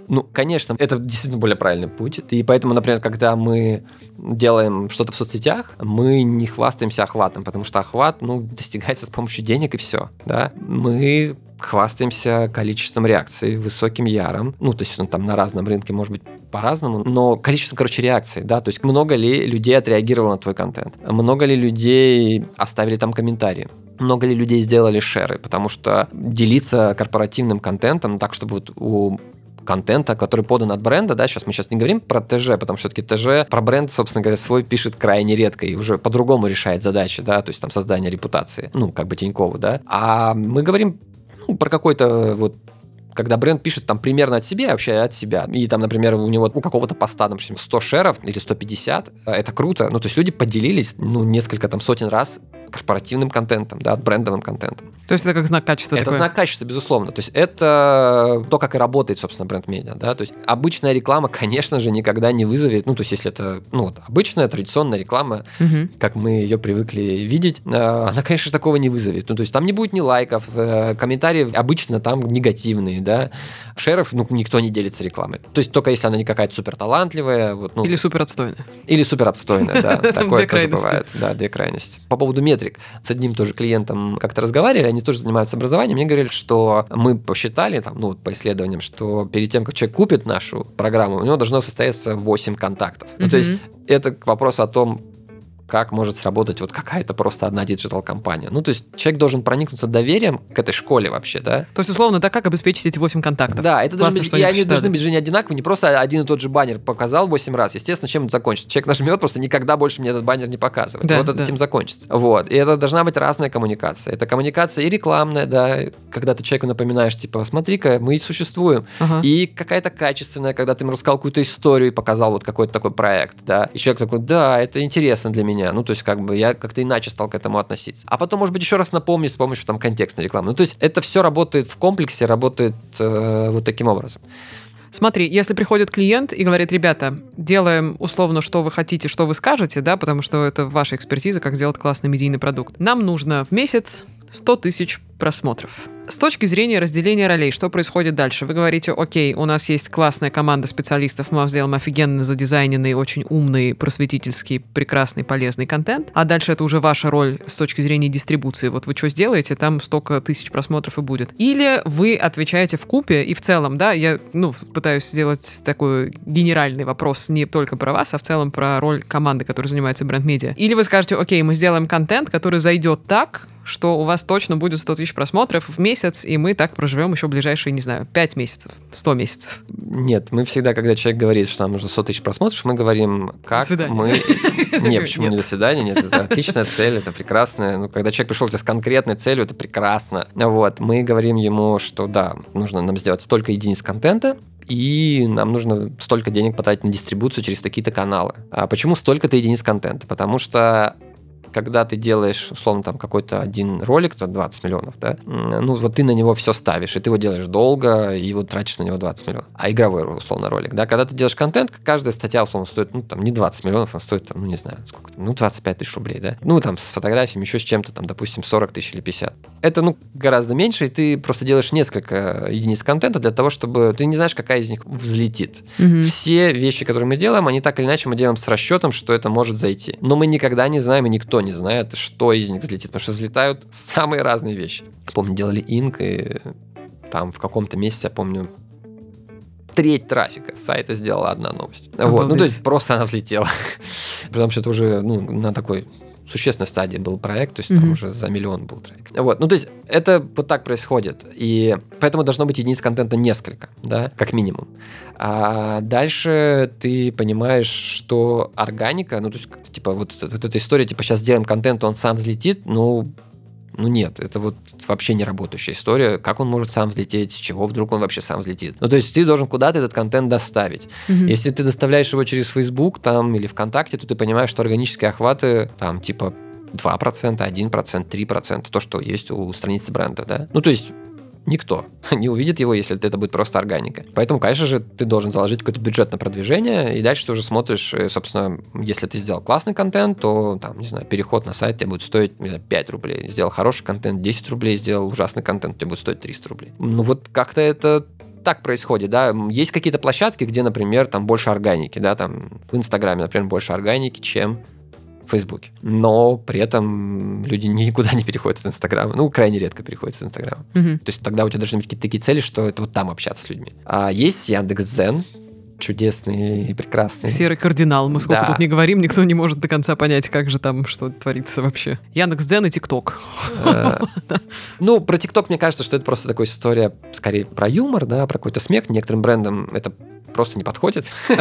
Ну, конечно, это действительно более правильный путь. И поэтому, например, когда мы делаем что-то в соцсетях, мы не хвастаемся охватом, потому что охват, ну, достигается с помощью денег и все, да. Мы хвастаемся количеством реакций, высоким яром. Ну, то есть он там на разном рынке может быть по-разному, но количеством, короче, реакций, да, то есть много ли людей отреагировало на твой контент, много ли людей оставили там комментарии, много ли людей сделали шеры, потому что делиться корпоративным контентом так, чтобы вот у контента, который подан от бренда, да, сейчас мы сейчас не говорим про ТЖ, потому что все-таки ТЖ про бренд, собственно говоря, свой пишет крайне редко и уже по-другому решает задачи, да, то есть там создание репутации, ну, как бы Тинькова, да, а мы говорим ну, про какой-то вот когда бренд пишет там примерно от себя, вообще от себя, и там, например, у него у какого-то поста, например, 100 шеров или 150, это круто. Ну, то есть люди поделились, ну, несколько там сотен раз корпоративным контентом, да, брендовым контентом. То есть это как знак качества Это такое? знак качества, безусловно. То есть это то, как и работает, собственно, бренд-медиа, да. То есть обычная реклама, конечно же, никогда не вызовет, ну, то есть если это, ну, вот, обычная традиционная реклама, Мгм. как мы ее привыкли видеть, э, она, конечно, такого не вызовет. Ну, то есть там не будет ни лайков, э, комментарии обычно там негативные, да. Шеров, ну, никто не делится рекламой. То есть только если она не какая-то супер талантливая, вот, ну, Или супер отстойная. или супер отстойная, да. Такое тоже бывает. Да, две крайности. По поводу метрик. С одним тоже клиентом как-то разговаривали, они тоже занимаются образованием, мне говорили, что мы посчитали, там, ну, по исследованиям, что перед тем, как человек купит нашу программу, у него должно состояться 8 контактов. Ну, то есть это к вопросу о том, как может сработать вот какая-то просто одна digital-кампания. Ну, то есть человек должен проникнуться доверием к этой школе вообще, да? То есть, условно, да, как обеспечить эти 8 контактов? Да, это Классно, должны быть, и они должны быть же не одинаковые, не просто один и тот же баннер показал 8 раз. Естественно, чем это закончится? Человек нажмет, просто никогда больше мне этот баннер не показывает. Да, вот это да. этим закончится. Вот. И это должна быть разная коммуникация. Это коммуникация и рекламная, да, когда ты человеку напоминаешь, типа, смотри-ка, мы и существуем. Ага. И какая-то качественная, когда ты ему рассказал какую-то историю и показал вот какой-то такой проект, да. И человек такой, да, это интересно для меня. Ну, то есть, как бы я как-то иначе стал к этому относиться. А потом, может быть, еще раз напомнить с помощью там контекстной рекламы. Ну, то есть, это все работает в комплексе, работает э, вот таким образом. Смотри, если приходит клиент и говорит, ребята, делаем условно, что вы хотите, что вы скажете, да, потому что это ваша экспертиза, как сделать классный медийный продукт. Нам нужно в месяц 100 тысяч просмотров. С точки зрения разделения ролей, что происходит дальше? Вы говорите, окей, у нас есть классная команда специалистов, мы сделаем офигенно задизайненный, очень умный, просветительский, прекрасный, полезный контент, а дальше это уже ваша роль с точки зрения дистрибуции. Вот вы что сделаете, там столько тысяч просмотров и будет. Или вы отвечаете в купе и в целом, да, я, ну, пытаюсь сделать такой генеральный вопрос не только про вас, а в целом про роль команды, которая занимается бренд-медиа. Или вы скажете, окей, мы сделаем контент, который зайдет так, что у вас точно будет 100 тысяч просмотров в месяц, и мы так проживем еще ближайшие, не знаю, 5 месяцев, 100 месяцев. Нет, мы всегда, когда человек говорит, что нам нужно 100 тысяч просмотров, мы говорим, как мы... Нет, почему не до свидания? Нет, это отличная цель, это прекрасная. Ну, когда человек пришел к тебе с конкретной целью, это прекрасно. Вот, мы говорим ему, что да, нужно нам сделать столько единиц контента, и нам нужно столько денег потратить на дистрибуцию через такие-то каналы. А почему столько-то единиц контента? Потому что когда ты делаешь, условно, там какой-то один ролик за 20 миллионов, да, ну вот ты на него все ставишь, и ты его делаешь долго, и вот тратишь на него 20 миллионов. А игровой, условно, ролик, да, когда ты делаешь контент, каждая статья, условно, стоит, ну, там, не 20 миллионов, она стоит, там, ну, не знаю, сколько там, ну, 25 тысяч рублей, да. Ну, там, с фотографиями, еще с чем-то, там, допустим, 40 тысяч или 50. Это, ну, гораздо меньше, и ты просто делаешь несколько единиц контента для того, чтобы... Ты не знаешь, какая из них взлетит. Все вещи, которые мы делаем, они так или иначе мы делаем с расчетом, что это может зайти. Но мы никогда не знаем, и никто не знает, что из них взлетит, потому что взлетают самые разные вещи. Помню, делали инк, и там в каком-то месяце, я помню, треть трафика сайта сделала одна новость. Вот. Ну, то есть просто она взлетела. Потому что это уже ну, на такой существенной стадии был проект, то есть там Мгм. уже за миллион был трафик. Вот, ну то есть это вот так происходит, и поэтому должно быть единиц контента несколько, да, как минимум. А дальше ты понимаешь, что органика, ну то есть типа вот, вот эта история, типа сейчас сделаем контент, он сам взлетит, ну ну нет, это вот вообще не работающая история. Как он может сам взлететь, с чего вдруг он вообще сам взлетит? Ну, то есть ты должен куда-то этот контент доставить. Мгм. Если ты доставляешь его через Facebook там, или ВКонтакте, то ты понимаешь, что органические охваты там типа 2%, 1%, 3%, то, что есть у страницы бренда, да? Ну, то есть никто не увидит его, если это будет просто органика. Поэтому, конечно же, ты должен заложить какой-то бюджет на продвижение, и дальше ты уже смотришь, э, собственно, если ты сделал классный контент, то, там, не знаю, переход на сайт тебе будет стоить, не знаю, 5 рублей. Сделал хороший контент, 10 рублей, сделал ужасный контент, тебе будет стоить 300 рублей. Ну, вот как-то это так происходит, да, есть какие-то площадки, где, например, там больше органики, да, там в Инстаграме, например, больше органики, чем в Фейсбуке. Но при этом люди никуда не переходят с Инстаграма. Ну, крайне редко переходят с Инстаграма. Мгм. То есть тогда у тебя должны быть какие-то такие цели, что это вот там общаться с людьми. А есть Яндекс.Зен, чудесный и прекрасный. Серый кардинал. Мы сколько Да. тут не говорим, никто не может до конца понять, как же там что творится вообще. Яндекс.Дзен и ТикТок. Э, Ну, про ТикТок, мне кажется, что это просто такая история, скорее, про юмор, да, про какой-то смех. Некоторым брендам это просто не подходит.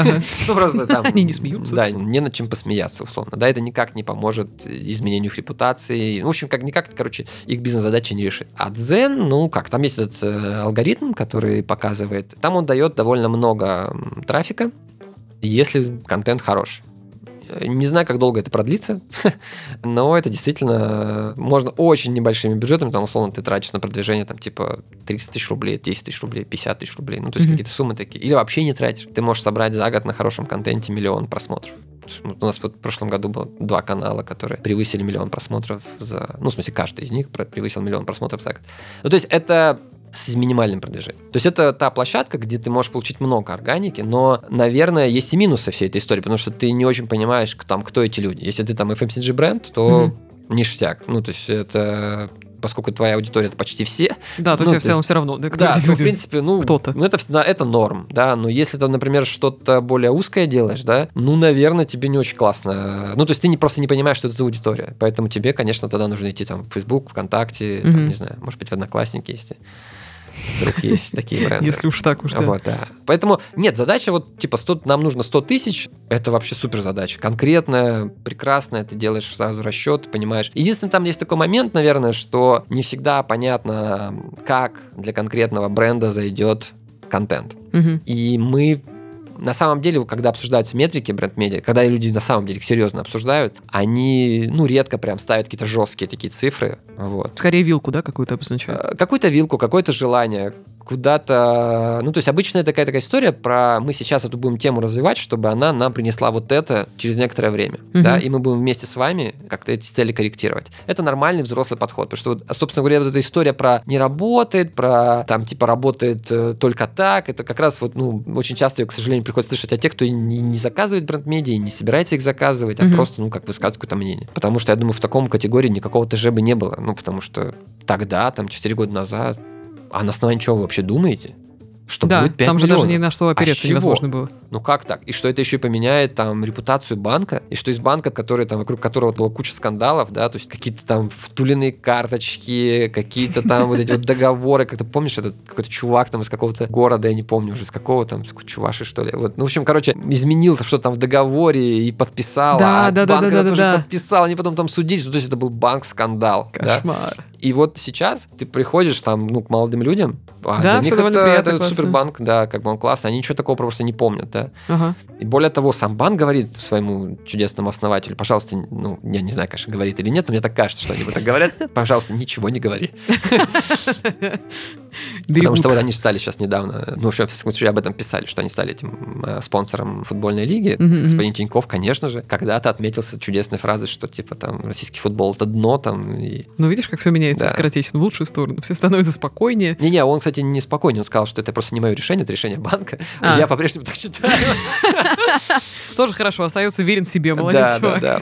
Ну, просто там... Они не смеются. Да, не над чем посмеяться, условно. Да, это никак не поможет изменению их репутации. Ну, В общем, как никак, короче, их бизнес-задачи не решит. А Дзен, ну как, там есть этот э, алгоритм, который показывает, там он дает довольно много трафика, если контент хорош. Не знаю, как долго это продлится, но это действительно э, можно очень небольшими бюджетами, там, условно, ты тратишь на продвижение, там, типа, 30 тысяч рублей, 10 тысяч рублей, 50 тысяч рублей, ну, то есть Мгм. какие-то суммы такие. Или вообще не тратишь. Ты можешь собрать за год на хорошем контенте миллион просмотров. У нас вот в прошлом году было два канала, которые превысили миллион просмотров за... Ну, в смысле, каждый из них превысил миллион просмотров за год. Ну, то есть это с минимальным продвижением. То есть это та площадка, где ты можешь получить много органики, но, наверное, есть и минусы всей этой истории, потому что ты не очень понимаешь, там, кто эти люди. Если ты там FMCG бренд, то Мгм. ништяк. Ну, то есть это поскольку твоя аудитория это почти все. Да, то ну, есть в целом все равно. Да, да ну, в принципе, ну, кто-то. Ну, это, это норм, да, но если ты, например, что-то более узкое делаешь, да, ну, наверное, тебе не очень классно. Ну, то есть ты не, просто не понимаешь, что это за аудитория. Поэтому тебе, конечно, тогда нужно идти там в Facebook, ВКонтакте, mm-hmm. там, не знаю, может быть, в Одноклассники есть вдруг есть такие бренды. Если уж так уж, да. Вот, да. Поэтому, нет, задача вот, типа, 100, нам нужно 100 тысяч, это вообще супер задача. Конкретная, прекрасная, ты делаешь сразу расчет, понимаешь. Единственное, там есть такой момент, наверное, что не всегда понятно, как для конкретного бренда зайдет контент. Угу. И мы на самом деле, когда обсуждаются метрики бренд-медиа, когда люди на самом деле их серьезно обсуждают, они, ну, редко прям ставят какие-то жесткие такие цифры. Вот. Скорее вилку, да, какую-то обозначают? Э, какую-то вилку, какое-то желание, куда-то... Ну, то есть обычно это такая такая история про... Мы сейчас эту будем тему развивать, чтобы она нам принесла вот это через некоторое время. Мгм. Да, и мы будем вместе с вами как-то эти цели корректировать. Это нормальный взрослый подход. Потому что, вот, собственно говоря, вот эта история про не работает, про там типа работает э, только так, это как раз вот, ну, очень часто ее, к сожалению, приходится слышать от тех, кто не, не заказывает бренд-медиа, и не собирается их заказывать, а просто, ну, как высказывает какое-то мнение. Потому что, я думаю, в таком категории никакого ТЖ бы не было. Ну, потому что тогда, там, 4 года назад, а на основании чего вы вообще думаете? Что да, будет 5 там же даже миллионов? ни на что А опереться чего? невозможно было. Ну как так? И что это еще и поменяет там репутацию банка? И что из банка, который там вокруг которого была куча скандалов, да, то есть какие-то там втуленные карточки, какие-то там вот эти вот договоры, как ты помнишь, этот какой-то чувак там из какого-то города, я не помню уже, из какого там, чуваши, что ли. Вот, ну, в общем, короче, изменил что там в договоре и подписал, Да, а да, да, банк да, это да, тоже да. подписал, они потом там судились, ну, то есть это был банк-скандал. да. Кошмар. И вот сейчас ты приходишь там, ну, к молодым людям, а Да, для них это, это супербанк, да, как бы он классный, они ничего такого просто не помнят, да. Ага. И более того, сам банк говорит своему чудесному основателю, пожалуйста, ну, я не знаю, конечно, говорит или нет, но мне так кажется, что они вот так говорят, пожалуйста, ничего не говори. Потому Берегут. что вот они стали сейчас недавно, ну, в случае, об этом писали, что они стали этим э, спонсором футбольной лиги. Мгм. Господин Тиньков, конечно же, когда-то отметился чудесной фразой, что, типа, там, российский футбол — это дно, там, и... Ну, видишь, как все меняется Да. скоротечно в лучшую сторону. Все становятся спокойнее. Не-не, он, кстати, не спокойный, он сказал, что это просто не мое решение, это решение банка. А. Я по-прежнему так считаю. Тоже хорошо, остается верен себе, молодец, Да, да, чувак. да.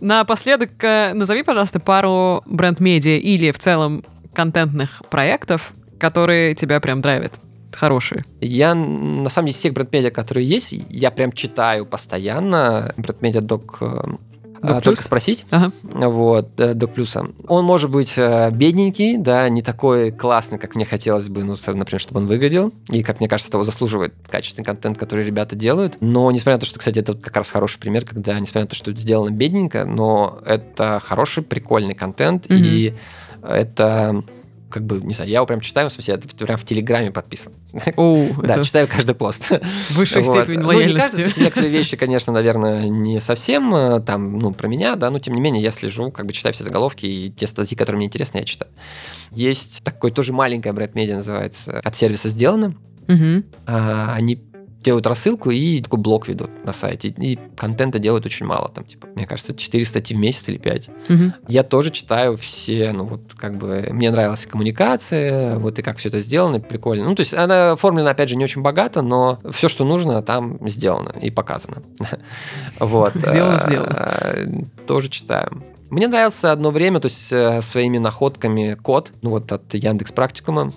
Напоследок, э, назови, пожалуйста, пару бренд-медиа или в целом контентных проектов, которые тебя прям драйвят. Хорошие. Я, на самом деле, из всех бренд-медиа, которые есть, я прям читаю постоянно бренд-медиа док... э, а, Док только спросить. Ага. Вот, э, Док Плюса. Он может быть э, бедненький, да, не такой классный, как мне хотелось бы, ну, например, чтобы он выглядел. И, как мне кажется, того заслуживает качественный контент, который ребята делают. Но, несмотря на то, что, кстати, это как раз хороший пример, когда, несмотря на то, что это сделано бедненько, но это хороший, прикольный контент, Мгм. и это как бы, не знаю, я его прям читаю, в смысле, я прям в Телеграме подписан. Да, читаю каждый пост. высшая Вот. степень Ну, не каждый, лояльности. смысле, некоторые вещи, конечно, наверное, не совсем э, там, ну, про меня, да, но тем не менее я слежу, как бы читаю все заголовки и те статьи, которые мне интересны, я читаю. Есть такой тоже маленькое бренд-медиа, называется «От сервиса сделано». А, Они делают рассылку и такой блог ведут на сайте. И контента делают очень мало. Там, типа, мне кажется, 4 статьи в месяц или 5. Мгм. Я тоже читаю все, ну вот как бы мне нравилась коммуникация, вот и как все это сделано, прикольно. Ну то есть она оформлена, опять же, не очень богато, но все, что нужно, там сделано и показано. Вот. Сделано, А, сделано. Тоже читаю. Мне нравился одно время, то есть э, своими находками код, ну вот от Яндекс Практикума.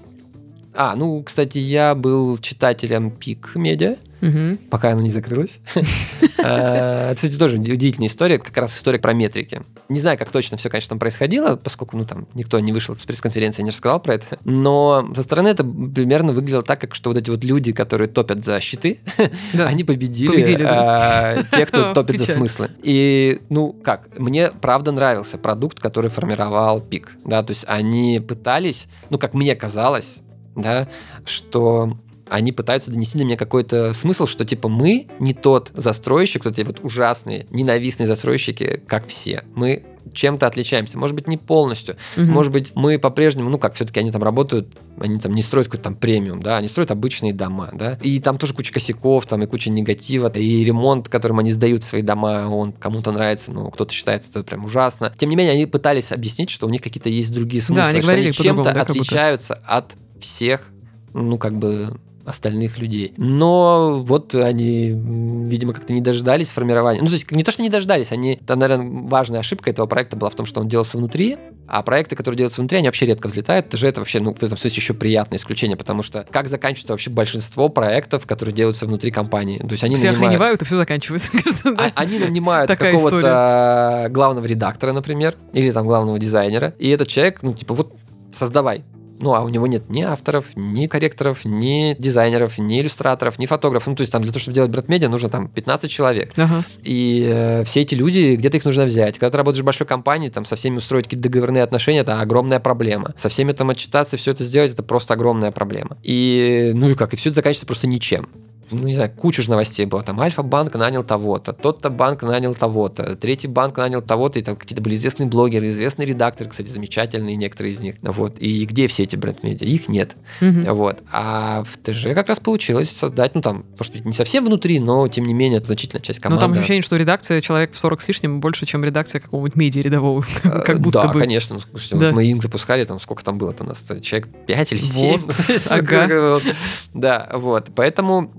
А, ну, кстати, я был читателем Пик Медиа, Мгм. пока оно не закрылось. Это, кстати, тоже удивительная история, как раз история про метрики. Не знаю, как точно все, конечно, там происходило, поскольку, ну, там, никто не вышел с пресс-конференции, не рассказал про это. Но со стороны это примерно выглядело так, как что вот эти вот люди, которые топят за щиты, они победили, э, те, кто топит за смыслы. И, ну, как, мне правда нравился продукт, который формировал пик, да, то есть они пытались, ну, как мне казалось, да, что они пытаются донести до меня какой-то смысл, что типа мы не тот застройщик, вот эти вот ужасные, ненавистные застройщики, как все. Мы чем-то отличаемся. Может быть, не полностью. Мгм. Может быть, мы по-прежнему, ну как, все-таки они там работают, они там не строят какой-то там премиум, да, они строят обычные дома, да. И там тоже куча косяков, там и куча негатива, и ремонт, которым они сдают свои дома, он кому-то нравится, ну, кто-то считает это прям ужасно. Тем не менее, они пытались объяснить, что у них какие-то есть другие смыслы, они что говорили они чем-то да, отличаются от всех, ну, как бы остальных людей. Но вот они, видимо, как-то не дождались формирования. Ну, то есть не то, что не дождались, они, там, наверное, важная ошибка этого проекта была в том, что он делался внутри, а проекты, которые делаются внутри, они вообще редко взлетают. Это же это вообще, ну, в этом смысле еще приятное исключение, потому что как заканчивается вообще большинство проектов, которые делаются внутри компании? То есть они Все нанимают... охреневают, и все заканчивается. кажется, да? А- Они нанимают какого-то главного редактора, например, или там главного дизайнера, и этот человек, ну, типа, вот создавай. Ну, а у него нет ни авторов, ни корректоров, ни дизайнеров, ни иллюстраторов, ни фотографов. Ну, то есть там для того, чтобы делать бренд-медиа, нужно там 15 человек. Ага. И э, все эти люди, где-то их нужно взять. Когда ты работаешь в большой компании, там со всеми устроить какие-то договорные отношения, это огромная проблема. Со всеми там отчитаться, все это сделать, это просто огромная проблема. И, ну и как, и все это заканчивается просто ничем ну, не знаю, куча же новостей было. Там Альфа-банк нанял того-то, тот-то банк нанял того-то, третий банк нанял того-то, и там какие-то были известные блогеры, известные редакторы, кстати, замечательные некоторые из них. Вот. И где все эти бренд-медиа? Их нет. Мгм. Вот. А в ТЖ как раз получилось создать, ну, там, может быть, не совсем внутри, но, тем не менее, значительная часть Ну, команды. там ощущение, что редакция человек в 40 с лишним больше, чем редакция какого-нибудь медиа рядового. Э, Как будто да, бы. конечно. Ну, слушайте, Да. вот мы Инк запускали, там сколько там было-то у нас? Человек 5 или 7? Вот, ага. Да, вот. Поэтому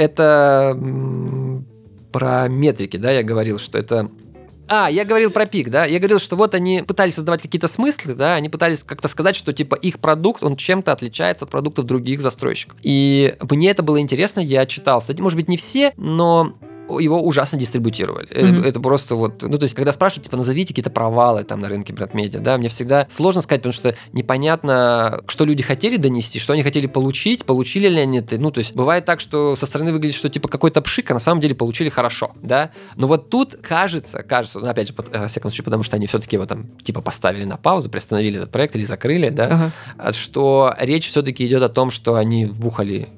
это про метрики, да, я говорил, что это а, я говорил про пик, да. Я говорил, что вот они пытались создавать какие-то смыслы, да, они пытались как-то сказать, что типа их продукт, он чем-то отличается от продуктов других застройщиков. И мне это было интересно, я читал статьи, может быть, не все, но его ужасно дистрибутировали. Мгм. Это просто вот, ну, то есть, когда спрашивают, типа, назовите какие-то провалы там на рынке бренд-медиа, да, мне всегда сложно сказать, потому что непонятно, что люди хотели донести, что они хотели получить, получили ли они это. Ну, то есть, бывает так, что со стороны выглядит, что, типа, какой-то пшик, а на самом деле получили хорошо, да. Но вот тут кажется, кажется, ну, опять же, под- э, во всяком случае, потому что они все-таки его там, типа, поставили на паузу, приостановили этот проект или закрыли, да, а что речь все-таки идет о том, что они вбухали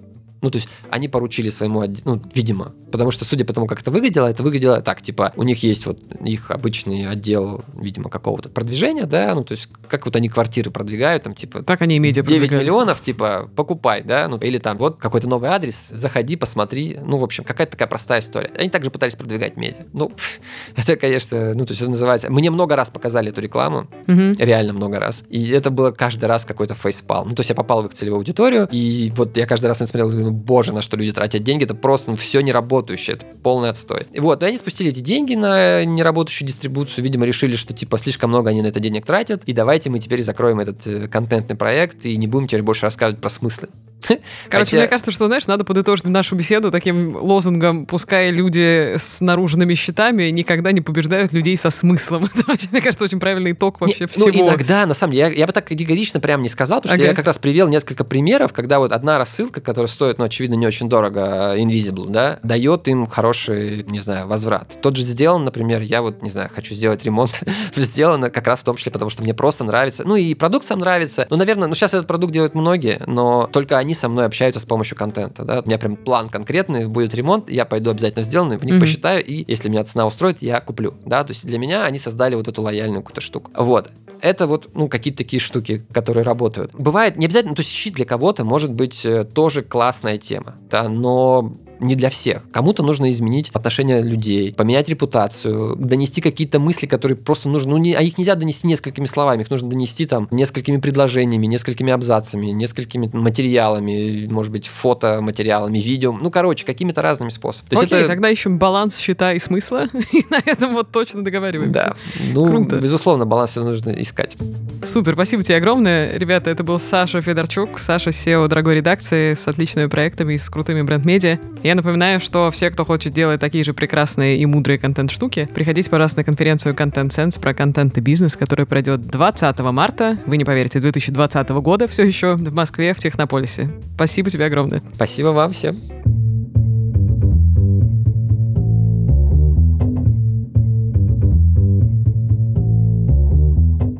ну, то есть они поручили своему, ну, видимо, потому что, судя по тому, как это выглядело, это выглядело так, типа, у них есть вот их обычный отдел, видимо, какого-то продвижения, да, ну, то есть как вот они квартиры продвигают, там, типа, Так они и медиа 9 продвигают. миллионов, типа, покупай, да, ну, или там, вот какой-то новый адрес, заходи, посмотри, ну, в общем, какая-то такая простая история. Они также пытались продвигать медиа. Ну, это, конечно, ну, то есть это называется... Мне много раз показали эту рекламу, Мгм. реально много раз. И это было каждый раз какой-то фейспал. Ну, то есть я попал в их целевую аудиторию, и вот я каждый раз смотрел, думаю, ну, боже, на что люди тратят деньги, это просто все неработающее, это полный отстой. И вот, и они спустили эти деньги на неработающую дистрибуцию, видимо, решили, что, типа, слишком много они на это денег тратят, и давайте мы теперь закроем этот э, контентный проект и не будем теперь больше рассказывать про смыслы. Короче, Хотя- мне кажется, что, знаешь, надо подытожить нашу беседу таким лозунгом «Пускай люди с наружными щитами никогда не побеждают людей со смыслом». Это, мне кажется, очень правильный итог вообще Не, всего. Ну, иногда, на самом деле, я, я бы так категорично прям не сказал, потому что Ага. я как раз привел несколько примеров, когда вот одна рассылка, которая стоит, ну, очевидно, не очень дорого, э, Invisible, да, дает им хороший, не знаю, возврат. Тот же сделан, например, я вот, не знаю, хочу сделать ремонт, сделано как раз в том числе, потому что мне просто нравится. Ну, и продукт сам нравится. Ну, наверное, ну, сейчас этот продукт делают многие, но только они со мной общаются с помощью контента, да. У меня прям план конкретный, будет ремонт, я пойду обязательно сделанный, в них Мгм. посчитаю, и если меня цена устроит, я куплю, да. То есть для меня они создали вот эту лояльную какую-то штуку. Вот это вот, ну, какие-то такие штуки, которые работают. Бывает, не обязательно, то есть щит для кого-то может быть э, тоже классная тема, да, но не для всех. Кому-то нужно изменить отношение людей, поменять репутацию, донести какие-то мысли, которые просто нужно, ну, не, а их нельзя донести несколькими словами, их нужно донести там несколькими предложениями, несколькими абзацами, несколькими материалами, может быть, фотоматериалами, видео, ну, короче, какими-то разными способами. То Окей, это- тогда ищем баланс счета и смысла, и на этом вот точно договариваемся. Да, ну, Круто. безусловно, баланс нужно искать. Супер, спасибо тебе огромное. Ребята, это был Саша Федорчук, Саша SEO дорогой редакции с отличными проектами и с крутыми бренд-медиа. Я напоминаю, что все, кто хочет делать такие же прекрасные и мудрые контент-штуки, приходите, пожалуйста, на конференцию Content Sense про контент и бизнес, которая пройдет 20 марта, вы не поверите, 2020 года все еще в Москве, в Технополисе. Спасибо тебе огромное. Спасибо вам всем.